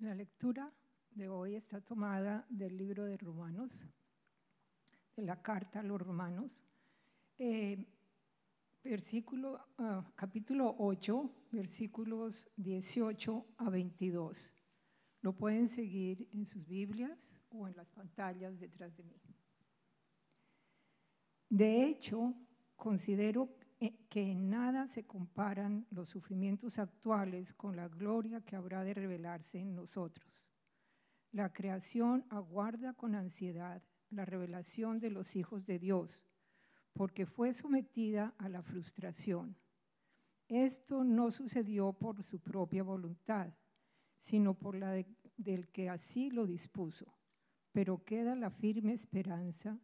La lectura de hoy está tomada del libro de Romanos, de la carta a los romanos, eh, ah, capítulo 8, versículos 18 a 22. Lo pueden seguir en sus Biblias o en las pantallas detrás de mí. De hecho, considero que en nada se comparan los sufrimientos actuales con la gloria que habrá de revelarse en nosotros. La creación aguarda con ansiedad la revelación de los hijos de Dios, porque fue sometida a la frustración. Esto no sucedió por su propia voluntad, sino por la del que así lo dispuso, pero queda la firme esperanza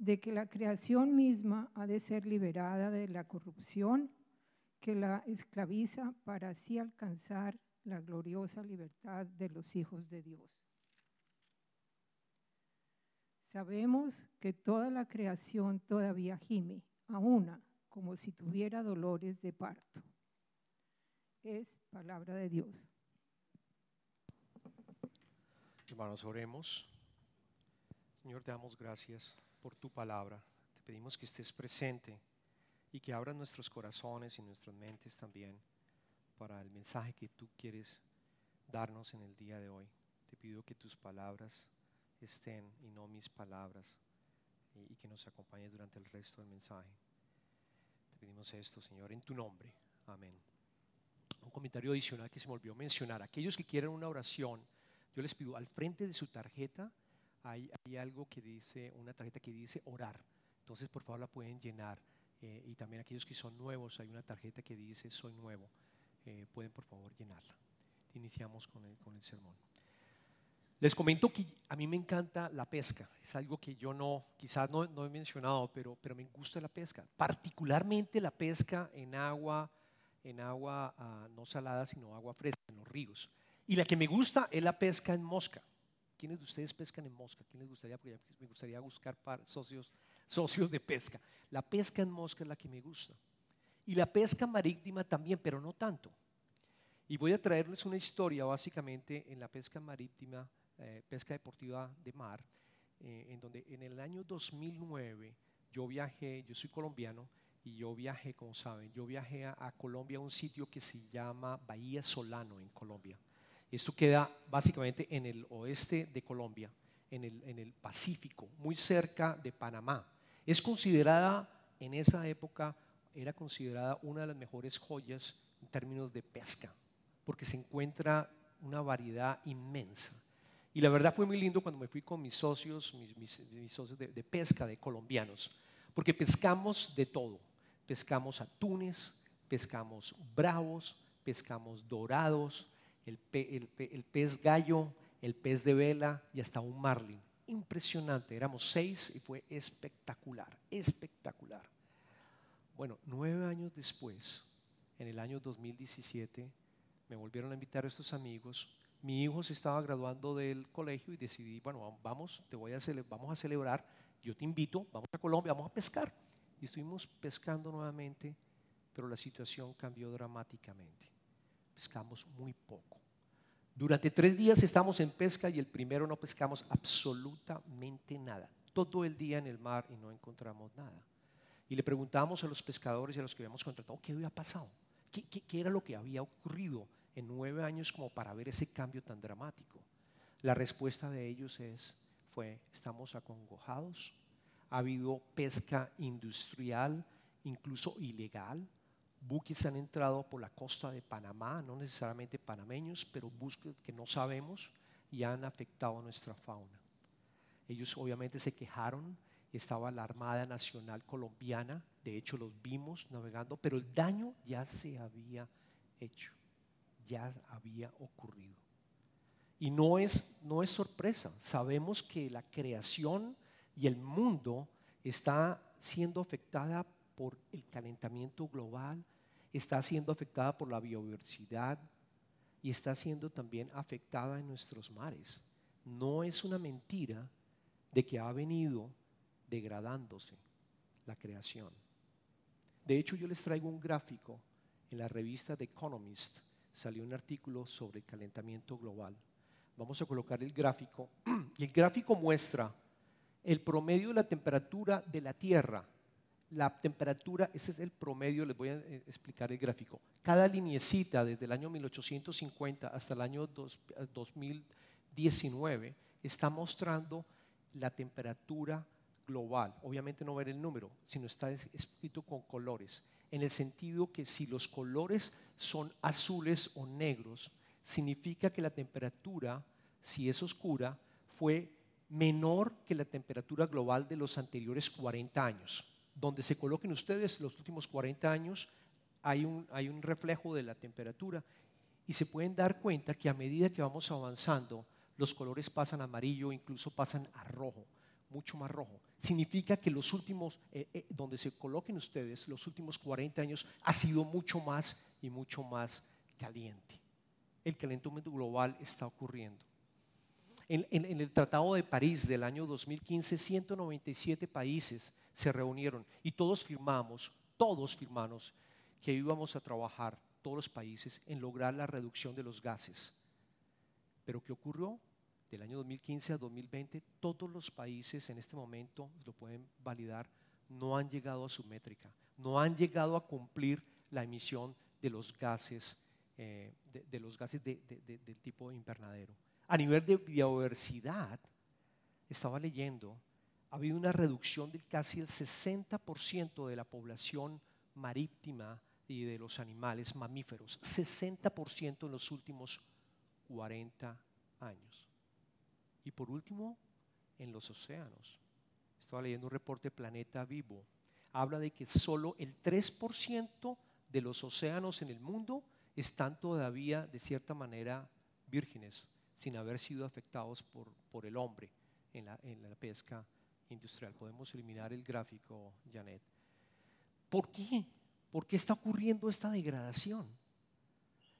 de que la creación misma ha de ser liberada de la corrupción que la esclaviza para así alcanzar la gloriosa libertad de los hijos de Dios. Sabemos que toda la creación todavía gime, a una, como si tuviera dolores de parto. Es palabra de Dios. Hermanos, oremos. Señor, te damos gracias por tu palabra. Te pedimos que estés presente y que abras nuestros corazones y nuestras mentes también para el mensaje que tú quieres darnos en el día de hoy. Te pido que tus palabras estén y no mis palabras y, que nos acompañes durante el resto del mensaje. Te pedimos esto, Señor, en tu nombre. Amén. Un comentario adicional que se me olvidó mencionar. Aquellos que quieran una oración, yo les pido al frente de su tarjeta hay, algo que dice, una tarjeta que dice orar. Entonces, por favor, la pueden llenar. Eh, y también aquellos que son nuevos, hay una tarjeta que dice soy nuevo. Eh, pueden, por favor, llenarla. Iniciamos con el, con el sermón. Les comento que a mí me encanta la pesca. Es algo que yo no, quizás no, no he mencionado, pero, pero me gusta la pesca. Particularmente la pesca en agua, en agua ah, no salada, sino agua fresca, en los ríos. Y la que me gusta es la pesca en mosca. ¿Quiénes de ustedes pescan en mosca? ¿Quién les gustaría? Porque me gustaría buscar socios, socios de pesca. La pesca en mosca es la que me gusta. Y la pesca marítima también, pero no tanto. Y voy a traerles una historia básicamente en la pesca marítima, eh, pesca deportiva de mar, eh, en donde en el año 2009 yo viajé, yo soy colombiano, y yo viajé, como saben, yo viajé a Colombia a un sitio que se llama Bahía Solano en Colombia. Esto queda básicamente en el oeste de Colombia, en el, Pacífico, muy cerca de Panamá. Es considerada, en esa época, era considerada una de las mejores joyas en términos de pesca, porque se encuentra una variedad inmensa. Y la verdad fue muy lindo cuando me fui con mis socios, mis, socios de, de, pesca, de colombianos, porque pescamos de todo. Pescamos atunes, pescamos bravos, pescamos dorados, el, pez gallo, el pez de vela y hasta un marlin. Impresionante, éramos seis y fue espectacular, espectacular. Bueno, nueve años después, en el año 2017, me volvieron a invitar a estos amigos. Mi hijo se estaba graduando del colegio y decidí, bueno, vamos, te voy a vamos a celebrar, yo te invito, vamos a Colombia, vamos a pescar. Y estuvimos pescando nuevamente, pero la situación cambió dramáticamente pescamos muy poco. Durante tres días estamos en pesca y el primero no pescamos absolutamente nada. Todo el día en el mar y no encontramos nada. Y le preguntamos a los pescadores y a los que habíamos contratado qué había pasado, qué, qué era lo que había ocurrido en nueve años como para ver ese cambio tan dramático. La respuesta de ellos es, fue, estamos acongojados, ha habido pesca industrial, incluso ilegal, buques han entrado por la costa de Panamá, no necesariamente panameños, pero buques que no sabemos y han afectado nuestra fauna. Ellos obviamente se quejaron, estaba la Armada Nacional Colombiana, de hecho los vimos navegando, pero el daño ya se había hecho, ya había ocurrido. Y no es, no es sorpresa, sabemos que la creación y el mundo está siendo afectada por el calentamiento global, está siendo afectada por la biodiversidad y está siendo también afectada en nuestros mares. No es una mentira de que ha venido degradándose la creación. De hecho, yo les traigo un gráfico en la revista The Economist. Salió un artículo sobre el calentamiento global. vamos a colocar el gráfico. Y el gráfico muestra el promedio de la temperatura de la Tierra. La temperatura, este es el promedio, les voy a eh, explicar el gráfico. Cada lineecita desde el año 1850 hasta el año 2019 está mostrando la temperatura global. Obviamente no ver el número, sino está escrito con colores. En el sentido que si los colores son azules o negros, significa que la temperatura, si es oscura, fue menor que la temperatura global de los anteriores 40 años. Donde se coloquen ustedes los últimos 40 años, hay un, hay un reflejo de la temperatura y se pueden dar cuenta que a medida que vamos avanzando, los colores pasan a amarillo, incluso pasan a rojo, mucho más rojo. Significa que los últimos, eh, eh, donde se coloquen ustedes, los últimos 40 años, ha sido mucho más y mucho más caliente. El calentamiento global está ocurriendo. En, el Tratado de París del año 2015, 197 países se reunieron y todos firmamos, todos firmamos que íbamos a trabajar, todos los países, en lograr la reducción de los gases. Pero ¿qué ocurrió? Del año 2015 a 2020, todos los países en este momento, lo pueden validar, no han llegado a su métrica, no han llegado a cumplir la emisión de los gases, eh, de, los gases de, del tipo invernadero. A nivel de biodiversidad, estaba leyendo, ha habido una reducción de casi el 60% de la población marítima y de los animales mamíferos, 60% en los últimos 40 años. Y por último, en los océanos. Estaba leyendo un reporte Planeta Vivo. Habla de que solo el 3% de los océanos en el mundo están todavía de cierta manera vírgenes sin haber sido afectados por, por el hombre en la, en la pesca industrial. Podemos eliminar el gráfico, Janet. ¿Por qué? ¿Por qué está ocurriendo esta degradación?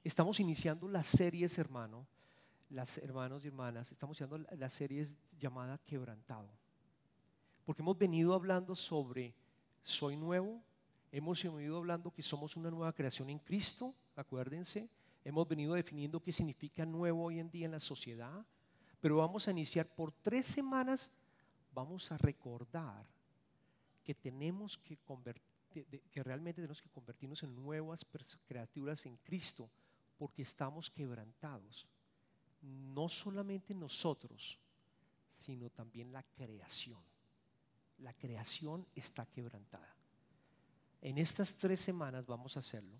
Estamos iniciando las series, hermano, las hermanos y hermanas, estamos iniciando las series llamada Quebrantado. Porque hemos venido hablando sobre soy nuevo, hemos venido hablando que somos una nueva creación en Cristo, acuérdense, Hemos venido definiendo qué significa nuevo hoy en día en la sociedad, pero vamos a iniciar por tres semanas, vamos a recordar que tenemos que que realmente tenemos que convertirnos en nuevas criaturas en Cristo, porque estamos quebrantados. No solamente nosotros, sino también la creación. La creación está quebrantada. En estas tres semanas vamos a hacerlo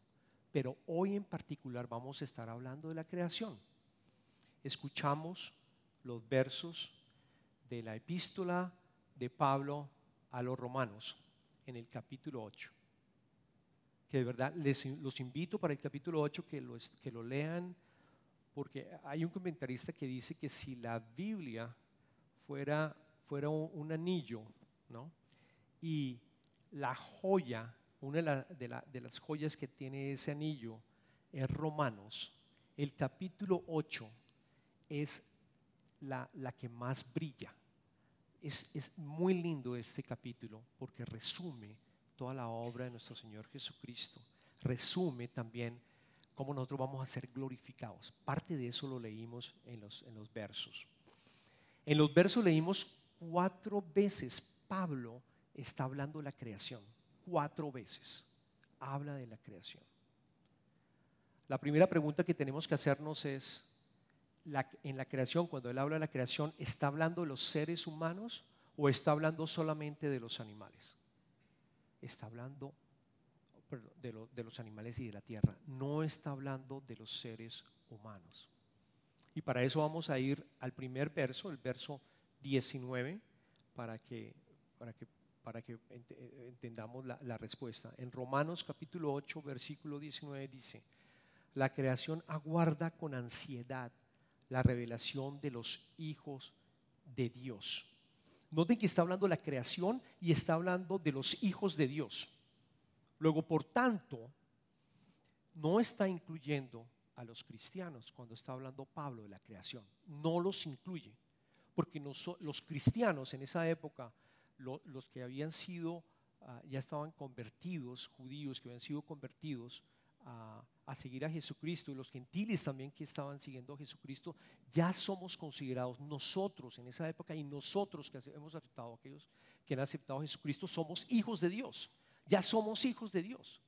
pero hoy en particular vamos a estar hablando de la creación. Escuchamos los versos de la epístola de Pablo a los romanos en el capítulo 8. Que de verdad les, los invito para el capítulo 8 que, que lo lean, porque hay un comentarista que dice que si la Biblia fuera, fuera un, un anillo, ¿no? Y la joya una de, las joyas que tiene ese anillo es Romanos. El capítulo 8 es la, que más brilla. Es, muy lindo este capítulo porque resume toda la obra de nuestro Señor Jesucristo. Resume también cómo nosotros vamos a ser glorificados. Parte de eso lo leímos en los, en los versos. En los versos leímos cuatro veces Pablo está hablando de la creación cuatro veces. Habla de la creación. La primera pregunta que tenemos que hacernos es, en la creación, cuando él habla de la creación, ¿está hablando de los seres humanos o está hablando solamente de los animales? Está hablando de, de los animales y de la tierra. No está hablando de los seres humanos. Y para eso vamos a ir al primer verso, el verso 19, para que, para que para que eh, entendamos la, respuesta. En Romanos capítulo 8, versículo 19 dice, la creación aguarda con ansiedad la revelación de los hijos de Dios. Noten que está hablando de la creación y está hablando de los hijos de Dios. Luego, por tanto, no está incluyendo a los cristianos cuando está hablando Pablo de la creación. No los incluye, porque los cristianos en esa época los que habían sido, ah, ya estaban convertidos, judíos que habían sido convertidos a, a seguir a Jesucristo y los gentiles también que estaban siguiendo a Jesucristo, ya somos considerados nosotros en esa época y nosotros que hemos aceptado, aquellos que han aceptado a Jesucristo, somos hijos de Dios. Ya somos hijos de Dios.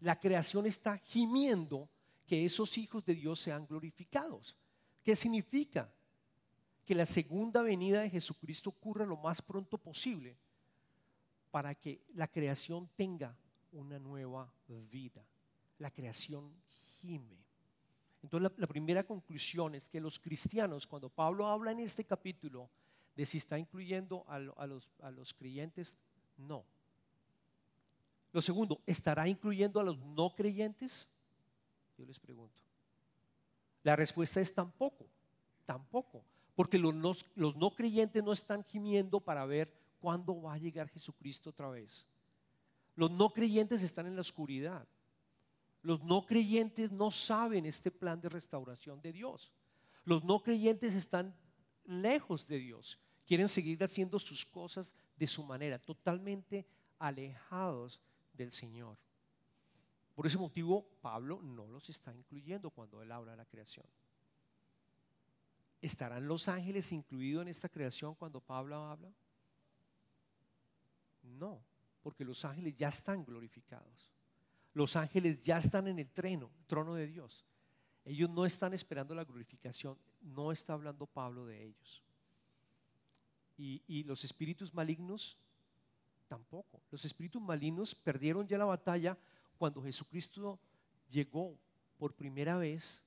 La creación está gimiendo que esos hijos de Dios sean glorificados. ¿Qué significa? Que la segunda venida de Jesucristo ocurra lo más pronto posible para que la creación tenga una nueva vida. La creación gime. Entonces la, primera conclusión es que los cristianos, cuando Pablo habla en este capítulo de si está incluyendo a, los, a los creyentes, no. Lo segundo, ¿estará incluyendo a los no creyentes? Yo les pregunto. La respuesta es tampoco, tampoco, porque los no, creyentes no están gimiendo para ver cuándo va a llegar Jesucristo otra vez. Los no creyentes están en la oscuridad. Los no creyentes no saben este plan de restauración de Dios. Los no creyentes están lejos de Dios. Quieren seguir haciendo sus cosas de su manera, totalmente alejados del Señor. Por ese motivo, Pablo no los está incluyendo cuando él habla de la creación. ¿Estarán los ángeles incluidos en esta creación cuando Pablo habla? No, porque los ángeles ya están glorificados. Los ángeles ya están en el trono, trono de Dios. Ellos no están esperando la glorificación. No está hablando Pablo de ellos. Y, y los espíritus malignos tampoco. Los espíritus malignos perdieron ya la batalla cuando Jesucristo llegó por primera vez.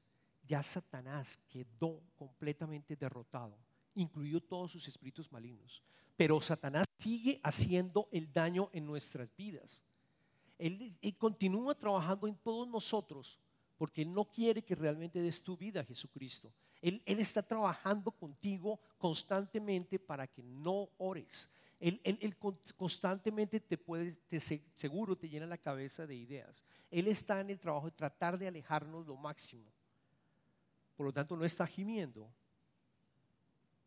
Ya Satanás quedó completamente derrotado, incluido todos sus espíritus malignos. Pero Satanás sigue haciendo el daño en nuestras vidas. Él, continúa trabajando en todos nosotros porque no quiere que realmente des tu vida a Jesucristo. Él, él, está trabajando contigo constantemente para que no ores. Él, constantemente te puede, seguro te llena la cabeza de ideas. Él está en el trabajo de tratar de alejarnos lo máximo. Por lo tanto, no está gimiendo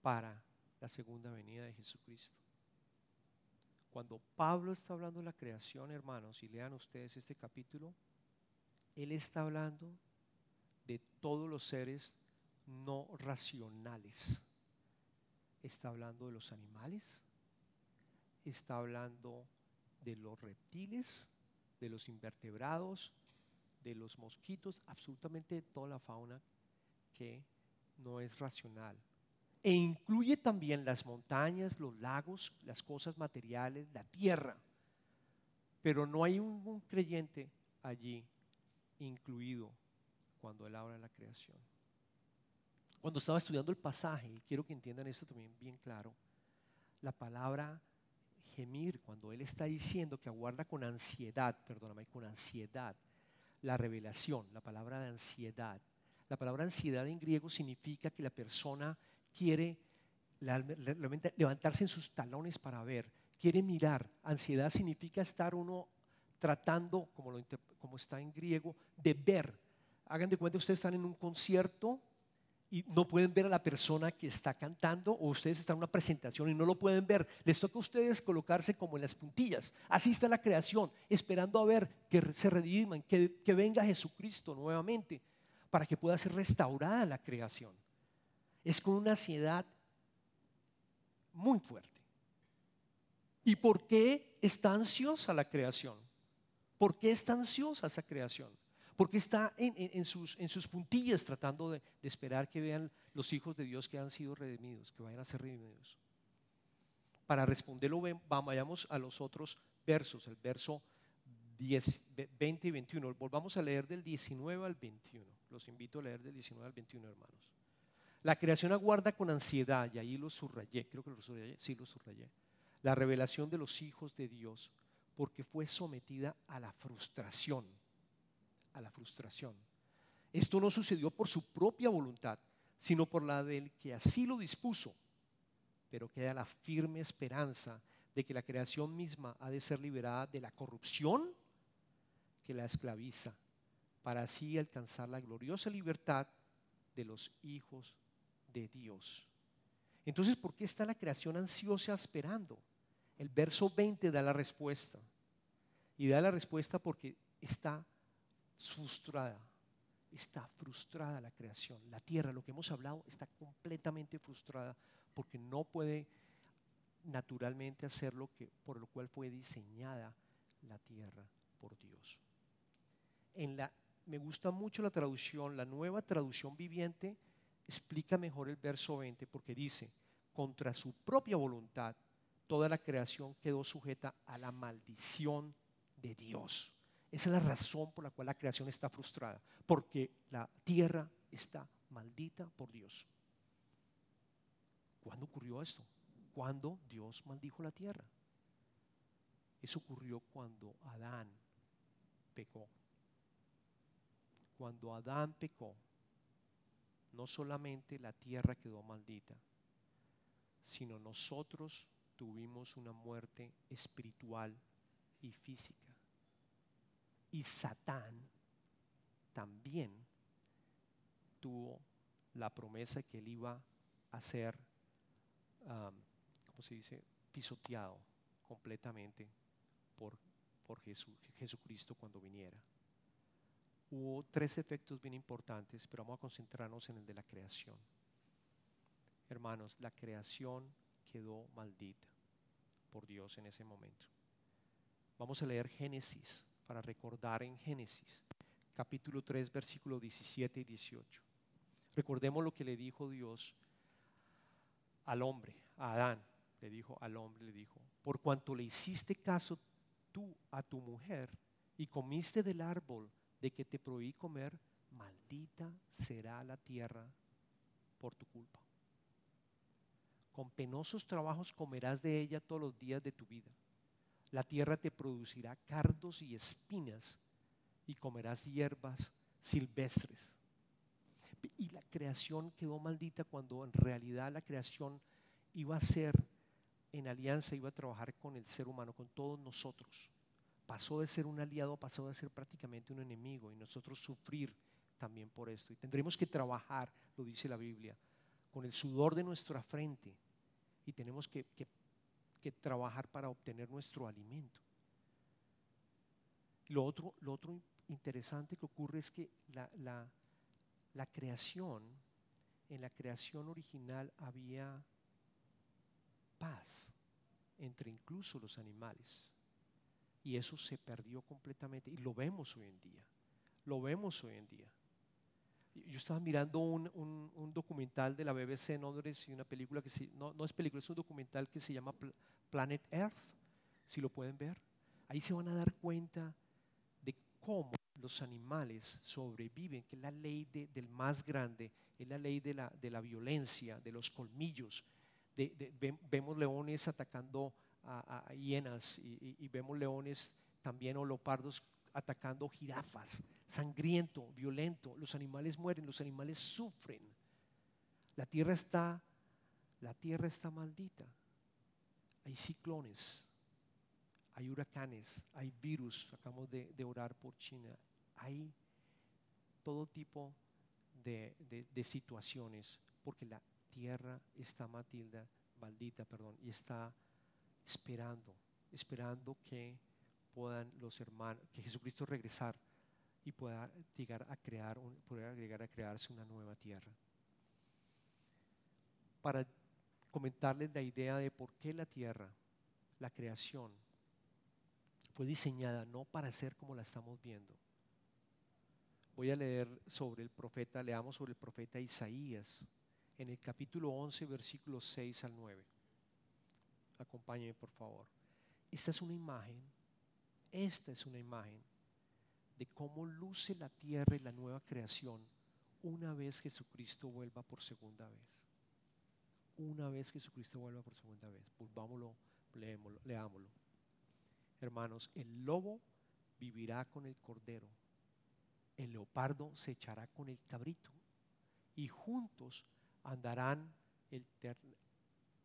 para la segunda venida de Jesucristo. Cuando Pablo está hablando de la creación, hermanos, y lean ustedes este capítulo, él está hablando de todos los seres no racionales. Está hablando de los animales, está hablando de los reptiles, de los invertebrados, de los mosquitos, absolutamente toda la fauna que no es racional, e incluye también las montañas, los lagos, las cosas materiales, la tierra. Pero no hay un, creyente allí incluido cuando él habla de la creación. Cuando estaba estudiando el pasaje, y quiero que entiendan esto también bien claro, la palabra gemir, cuando él está diciendo que aguarda con ansiedad, perdóname, con ansiedad, la revelación, la palabra de ansiedad. La palabra ansiedad en griego significa que la persona quiere levantarse en sus talones para ver, quiere mirar. Ansiedad significa estar uno tratando, como, lo, como está en griego, de ver. Hagan de cuenta, ustedes están en un concierto y no pueden ver a la persona que está cantando o ustedes están en una presentación y no lo pueden ver. Les toca a ustedes colocarse como en las puntillas. Así está la creación, esperando a ver que se rediman, que, que venga Jesucristo nuevamente para que pueda ser restaurada la creación es con una ansiedad muy fuerte. ¿Y por qué está ansiosa la creación? ¿Por qué está ansiosa esa creación? Porque está en, sus, puntillas tratando de, esperar que vean los hijos de Dios que han sido redimidos, que vayan a ser redimidos. Para responderlo, vayamos a los otros versos, el verso 10, 20 y 21. Volvamos a leer del 19 al 21. Los invito a leer del 19 al 21, hermanos. La creación aguarda con ansiedad, y ahí lo subrayé, creo que lo subrayé, sí lo subrayé, la revelación de los hijos de Dios, porque fue sometida a la frustración, a la frustración. Esto no sucedió por su propia voluntad, sino por la del que así lo dispuso, pero queda la firme esperanza de que la creación misma ha de ser liberada de la corrupción que la esclaviza, para así alcanzar la gloriosa libertad de los hijos de Dios. Entonces, ¿por qué está la creación ansiosa esperando? El verso 20 da la respuesta. Y da la respuesta porque está frustrada. Está frustrada la creación. La tierra, lo que hemos hablado, está completamente frustrada porque no puede naturalmente hacer lo que, por lo cual fue diseñada la tierra por Dios. En la, me gusta mucho la traducción, la nueva traducción viviente explica mejor el verso 20 porque dice, contra su propia voluntad, toda la creación quedó sujeta a la maldición de Dios. Esa es la razón por la cual la creación está frustrada, porque la tierra está maldita por Dios. ¿Cuándo ocurrió esto? Cuando Dios maldijo la tierra. Eso ocurrió cuando Adán pecó. Cuando Adán pecó, no solamente la tierra quedó maldita, sino nosotros tuvimos una muerte espiritual y física. Y Satán también tuvo la promesa que él iba a ser, ¿cómo se dice?, pisoteado completamente por, por Jesucristo cuando viniera. Hubo tres efectos bien importantes, pero vamos a concentrarnos en el de la creación. Hermanos, la creación quedó maldita por Dios en ese momento. Vamos a leer Génesis para recordar en Génesis, capítulo 3, versículos 17 y 18. Recordemos lo que le dijo Dios al hombre, a Adán. Le dijo al hombre, le dijo, por cuanto le hiciste caso tú a tu mujer y comiste del árbol de que te prohibí comer, maldita será la tierra por tu culpa. Con penosos trabajos comerás de ella todos los días de tu vida la tierra te producirá cardos y espinas y comerás hierbas silvestres. Y la creación quedó maldita cuando en realidad la creación iba a ser en alianza, iba a trabajar con el ser humano, con todos nosotros. Pasó de ser un aliado, pasó de ser prácticamente un enemigo y nosotros sufrir también por esto. Y tendremos que trabajar, lo dice la Biblia, con el sudor de nuestra frente y tenemos que, que trabajar para obtener nuestro alimento. Lo otro, lo otro interesante que ocurre es que la, la creación, en la creación original había paz entre incluso los animales. Y eso se perdió completamente. Y lo vemos hoy en día. Lo vemos hoy en día. Yo estaba mirando un, un, documental de la BBC en Londres y una película que no, no, es película, es un documental que se llama Planet Earth, si lo pueden ver. Ahí se van a dar cuenta de cómo los animales sobreviven, que es la ley del más grande, es la ley de la, de la violencia, de los colmillos. vemos leones atacando hienas y, vemos leones también o leopardos atacando jirafas, sangriento, violento. Los animales mueren, los animales sufren. La tierra está, la tierra está maldita hay ciclones, hay huracanes, hay virus, acabamos de, orar por China, hay todo tipo de, situaciones, porque la tierra está matilda, maldita, perdón, y está esperando, esperando que puedan los hermanos, que Jesucristo regresar y pueda llegar a crear, pueda llegar a crearse una nueva tierra. Para comentarles la idea de por qué la tierra, la creación, fue diseñada no para ser como la estamos viendo. Voy a leer sobre el profeta, leamos sobre el profeta Isaías en el capítulo 11, versículos 6 al 9. Acompáñenme, por favor. Esta es una imagen, esta es una imagen de cómo luce la tierra y la nueva creación una vez Jesucristo vuelva por segunda vez una vez Jesucristo vuelva por segunda vez. Volvámoslo, leámoslo, leámoslo. Hermanos, el lobo vivirá con el cordero, el leopardo se echará con el cabrito y juntos andarán el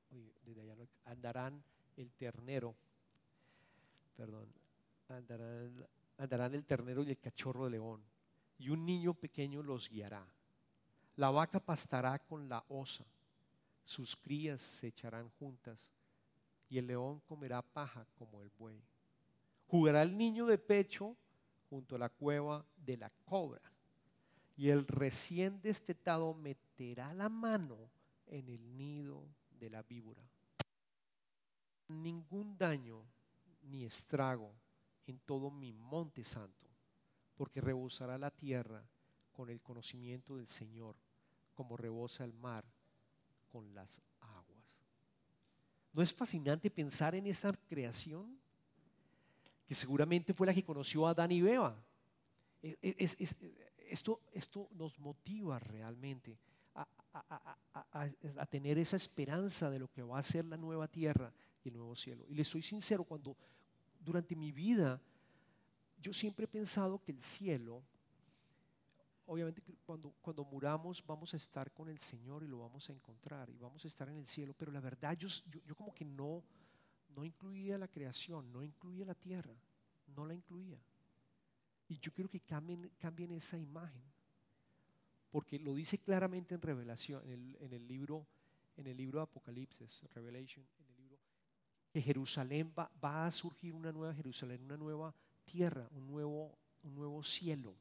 ternero, andarán el ternero, perdón, andarán el ternero y el cachorro de león y un niño pequeño los guiará. La vaca pastará con la osa sus crías se echarán juntas y el león comerá paja como el buey. Jugará el niño de pecho junto a la cueva de la cobra, y el recién destetado meterá la mano en el nido de la víbora. Ningún daño ni estrago en todo mi monte santo, porque rebosará la tierra con el conocimiento del Señor, como rebosa el mar con las aguas. ¿No es fascinante pensar en esta creación? Que seguramente fue la que conoció a Adán y Beba. E, e, esto, esto nos motiva realmente a, a, tener esa esperanza de lo que va a ser la nueva tierra y el nuevo cielo. Y le soy sincero, cuando durante mi vida yo siempre he pensado que el cielo, obviamente cuando, cuando muramos vamos a estar con el Señor y lo vamos a encontrar y vamos a estar en el cielo, pero la verdad yo, yo, como que no, no incluía la creación, no incluía la tierra, no la incluía. Y yo quiero que cambien, cambien esa imagen, porque lo dice claramente en Revelación, en el, libro en el libro de Apocalipsis, Revelation, en el libro, que Jerusalén va, a surgir una nueva Jerusalén, una nueva tierra, un nuevo, un nuevo cielo.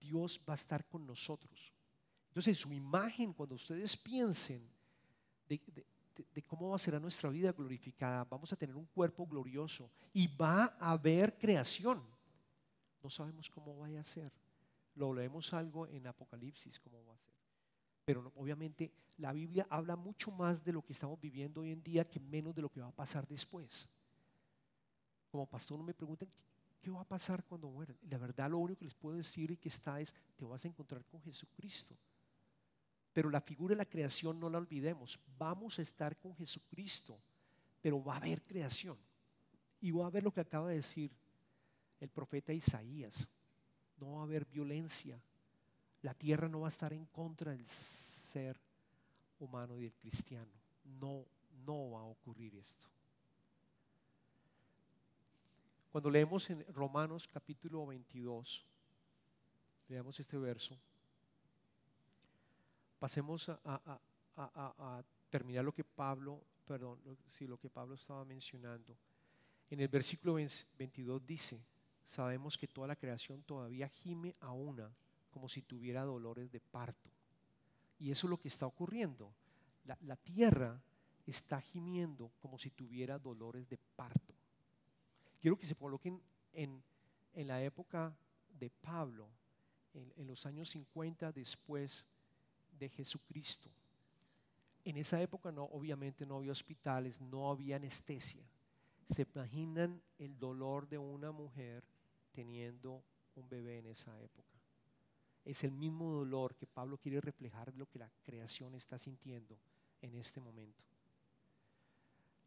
Dios va a estar con nosotros. Entonces, su imagen, cuando ustedes piensen de, cómo va a ser nuestra vida glorificada, vamos a tener un cuerpo glorioso y va a haber creación. No sabemos cómo vaya a ser. Lo leemos algo en Apocalipsis, cómo va a ser. Pero obviamente la Biblia habla mucho más de lo que estamos viviendo hoy en día que menos de lo que va a pasar después. Como pastor no me preguntan ¿Qué va a pasar cuando mueran? La verdad lo único que les puedo decir y que está es, te vas a encontrar con Jesucristo. Pero la figura de la creación no la olvidemos. Vamos a estar con Jesucristo, pero va a haber creación. Y va a haber lo que acaba de decir el profeta Isaías. No va a haber violencia. La tierra no va a estar en contra del ser humano y del cristiano. No, no va a ocurrir esto. Cuando leemos en Romanos capítulo 22, leamos este verso, pasemos a, terminar lo que Pablo, perdón, sí, lo que Pablo estaba mencionando. En el versículo 22 dice, sabemos que toda la creación todavía gime a una como si tuviera dolores de parto. Y eso es lo que está ocurriendo. La, la tierra está gimiendo como si tuviera dolores de parto. Quiero que se coloquen en, la época de Pablo, en, los años 50 después de Jesucristo. En esa época no, obviamente no había hospitales, no había anestesia. ¿Se imaginan el dolor de una mujer teniendo un bebé en esa época? Es el mismo dolor que Pablo quiere reflejar lo que la creación está sintiendo en este momento.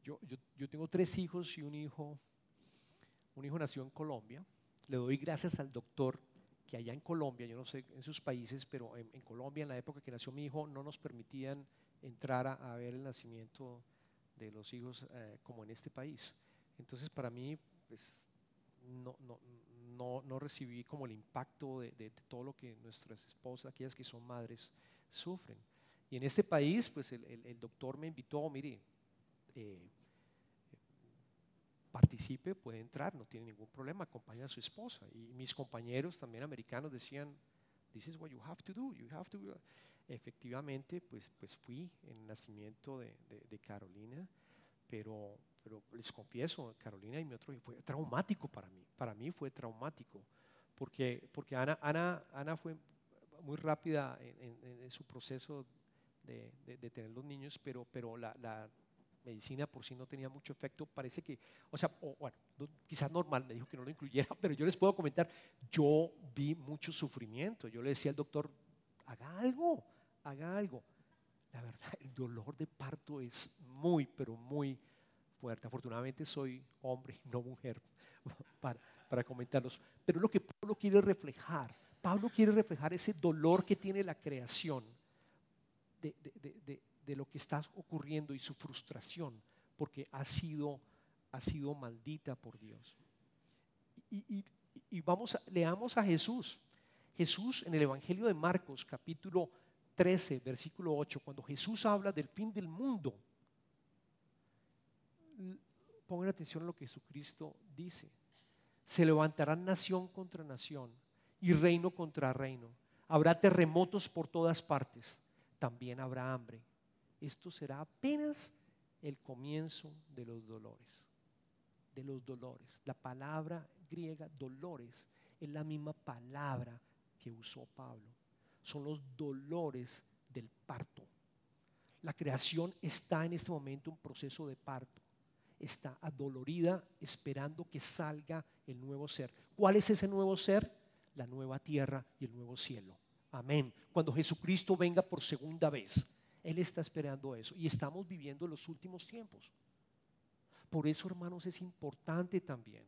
Yo, yo, yo tengo tres hijos y un hijo un hijo nació en Colombia. Le doy gracias al doctor que allá en Colombia, yo no sé en sus países, pero en, Colombia en la época que nació mi hijo no nos permitían entrar a, ver el nacimiento de los hijos eh, como en este país. Entonces para mí pues, no, no, no, recibí como el impacto de, todo lo que nuestras esposas, aquellas que son madres, sufren. Y en este país, pues el, doctor me invitó, mire, eh, participe, puede entrar, no tiene ningún problema, acompaña a su esposa. Y mis compañeros también americanos decían, this is what you have to do, you have to. Efectivamente, pues, pues fui en el nacimiento de, Carolina, pero, pero les confieso, Carolina y mi otro fue traumático para mí, para mí fue traumático, porque, porque Ana, Ana, Ana fue muy rápida en, su proceso de, tener los niños, pero, pero la, medicina por si no tenía mucho efecto. Parece que, o sea, bueno, quizás normal, me dijo que no lo incluyera, pero yo les puedo comentar, yo vi mucho sufrimiento. Yo le decía al doctor, haga algo, haga algo. La verdad, el dolor de parto es muy, pero muy fuerte. Afortunadamente soy hombre no mujer para, comentarlos. Pero lo que Pablo quiere reflejar, Pablo quiere reflejar ese dolor que tiene la creación de lo que está ocurriendo y su frustración porque ha sido, ha sido maldita por Dios. Y, vamos, a, leamos a Jesús. Jesús en el Evangelio de Marcos, capítulo 13, versículo 8, cuando Jesús habla del fin del mundo, pongan atención a lo que Jesucristo dice. Se levantará nación contra nación y reino contra reino. Habrá terremotos por todas partes. También habrá hambre. Esto será apenas el comienzo de los dolores. De los dolores. La palabra griega dolores es la misma palabra que usó Pablo. Son los dolores del parto. La creación está en este momento en proceso de parto. Está adolorida esperando que salga el nuevo ser. ¿Cuál es ese nuevo ser? La nueva tierra y el nuevo cielo. Amén. Cuando Jesucristo venga por segunda vez, Él está esperando eso. Y estamos viviendo los últimos tiempos. Por eso, hermanos, es importante también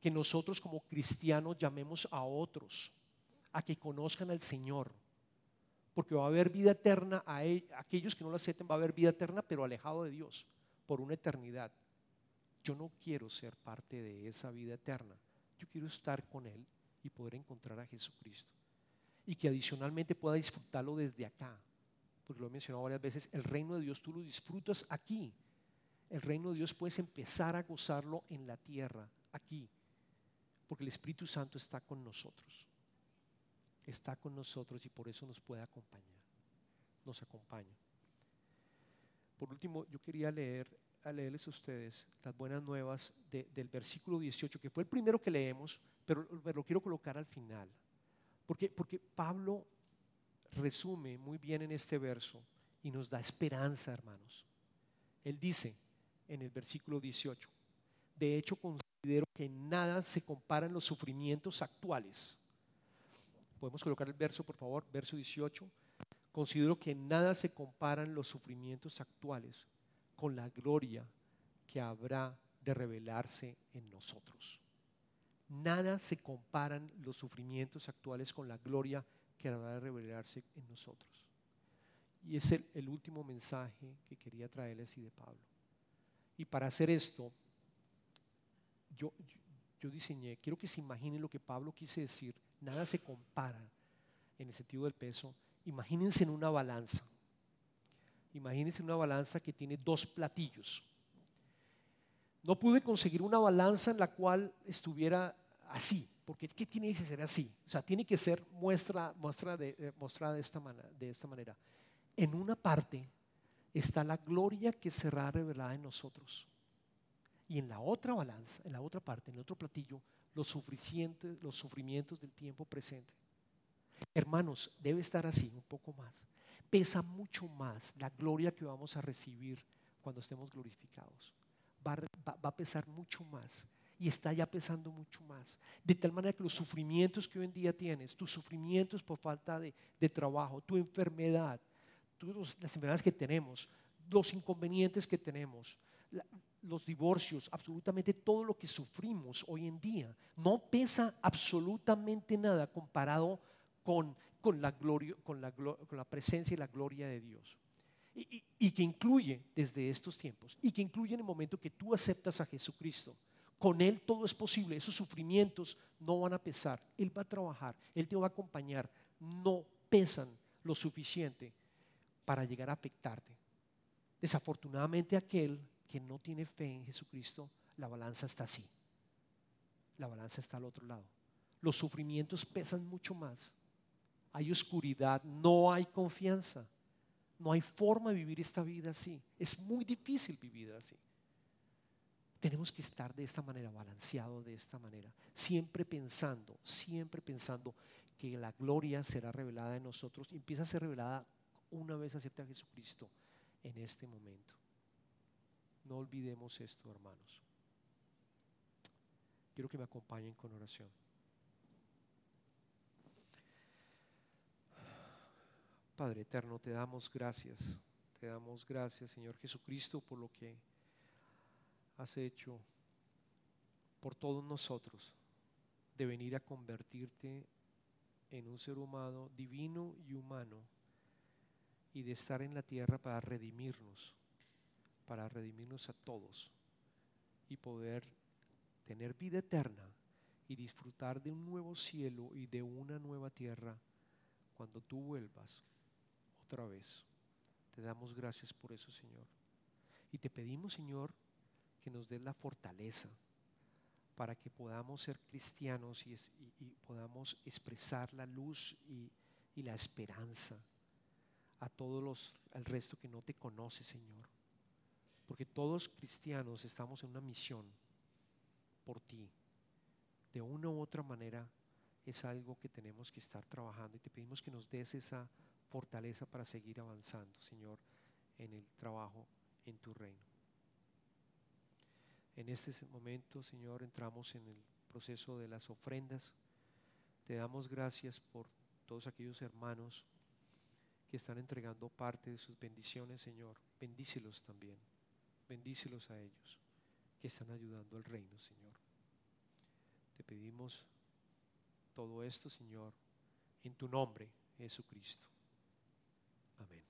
que nosotros como cristianos llamemos a otros a que conozcan al Señor. Porque va a haber vida eterna a, e, aquellos que no lo acepten, va a haber vida eterna, pero alejado de Dios por una eternidad. Yo no quiero ser parte de esa vida eterna. Yo quiero estar con Él y poder encontrar a Jesucristo. Y que adicionalmente pueda disfrutarlo desde acá. Porque lo he mencionado varias veces, el reino de Dios tú lo disfrutas aquí. El reino de Dios puedes empezar a gozarlo en la tierra, aquí. Porque el Espíritu Santo está con nosotros está con nosotros y por eso nos puede acompañar, nos acompaña. Por último, yo quería leer, a leerles a ustedes las buenas nuevas del versículo 18, que fue el primero que leemos, pero, lo quiero colocar al final, porque, Pablo resume muy bien en este verso y nos da esperanza, hermanos. Él dice en el versículo 18, de hecho considero que nada se comparan los sufrimientos actuales Podemos colocar el verso, por favor, verso 18. Considero que nada se comparan los sufrimientos actuales con la gloria que habrá de revelarse en nosotros. Nada se comparan los sufrimientos actuales con la gloria que habrá de revelarse en nosotros. Y es el, último mensaje que quería traerles y de Pablo. Y para hacer esto, yo, diseñé, quiero que se imaginen lo que Pablo quise decir nada se compara en el sentido del peso. Imagínense en una balanza. Imagínense en una balanza que tiene dos platillos. No pude conseguir una balanza en la cual estuviera así, porque ¿qué tiene que ser así? O sea, tiene que ser muestra, muestra de, eh, mostrada de esta, manera. En una parte está la gloria que será revelada en nosotros. Y en la otra balanza, en la otra parte, en el otro platillo, los, los sufrimientos del tiempo presente. Hermanos, debe estar así, un poco más. Pesa mucho más la gloria que vamos a recibir cuando estemos glorificados. Va, a pesar mucho más y está ya pesando mucho más. De tal manera que los sufrimientos que hoy en día tienes, tus sufrimientos por falta de, trabajo, tu enfermedad, todas las enfermedades que tenemos, los inconvenientes que tenemos, los divorcios, absolutamente todo lo que sufrimos hoy en día, no pesa absolutamente nada comparado con, la, con la, presencia y la gloria de Dios. Y, y, que incluye desde estos tiempos, y que incluye en el momento que tú aceptas a Jesucristo. Con Él todo es posible, esos sufrimientos no van a pesar, Él va a trabajar, Él te va a acompañar, no pesan lo suficiente para llegar a afectarte. Desafortunadamente aquel que no tiene fe en Jesucristo, la balanza está así. La balanza está al otro lado. Los sufrimientos pesan mucho más. Hay oscuridad, no hay confianza. No hay forma de vivir esta vida así. Es muy difícil vivir así. Tenemos que estar de esta manera, balanceado de esta manera, siempre pensando, siempre pensando que la gloria será revelada en nosotros y empieza a ser revelada una vez acepta a Jesucristo en este momento. No olvidemos esto, hermanos. Quiero que me acompañen con oración. Padre eterno, te damos gracias. Te damos gracias, Señor Jesucristo, por lo que has hecho por todos nosotros, de venir a convertirte en un ser humano divino y humano y de estar en la tierra para redimirnos para redimirnos a todos y poder tener vida eterna y disfrutar de un nuevo cielo y de una nueva tierra cuando tú vuelvas otra vez. Te damos gracias por eso, Señor. Y te pedimos, Señor, que nos des la fortaleza para que podamos ser cristianos y, podamos expresar la luz y, y la esperanza a todos los, al resto que no te conoce, Señor. Porque todos cristianos estamos en una misión por ti. De una u otra manera es algo que tenemos que estar trabajando y te pedimos que nos des esa fortaleza para seguir avanzando, Señor, en el trabajo en tu reino. En este momento, Señor, entramos en el proceso de las ofrendas. Te damos gracias por todos aquellos hermanos que están entregando parte de sus bendiciones, Señor. Bendícelos también. Bendícelos a ellos que están ayudando al reino, Señor. Te pedimos todo esto, Señor, en tu nombre, Jesucristo. Amén.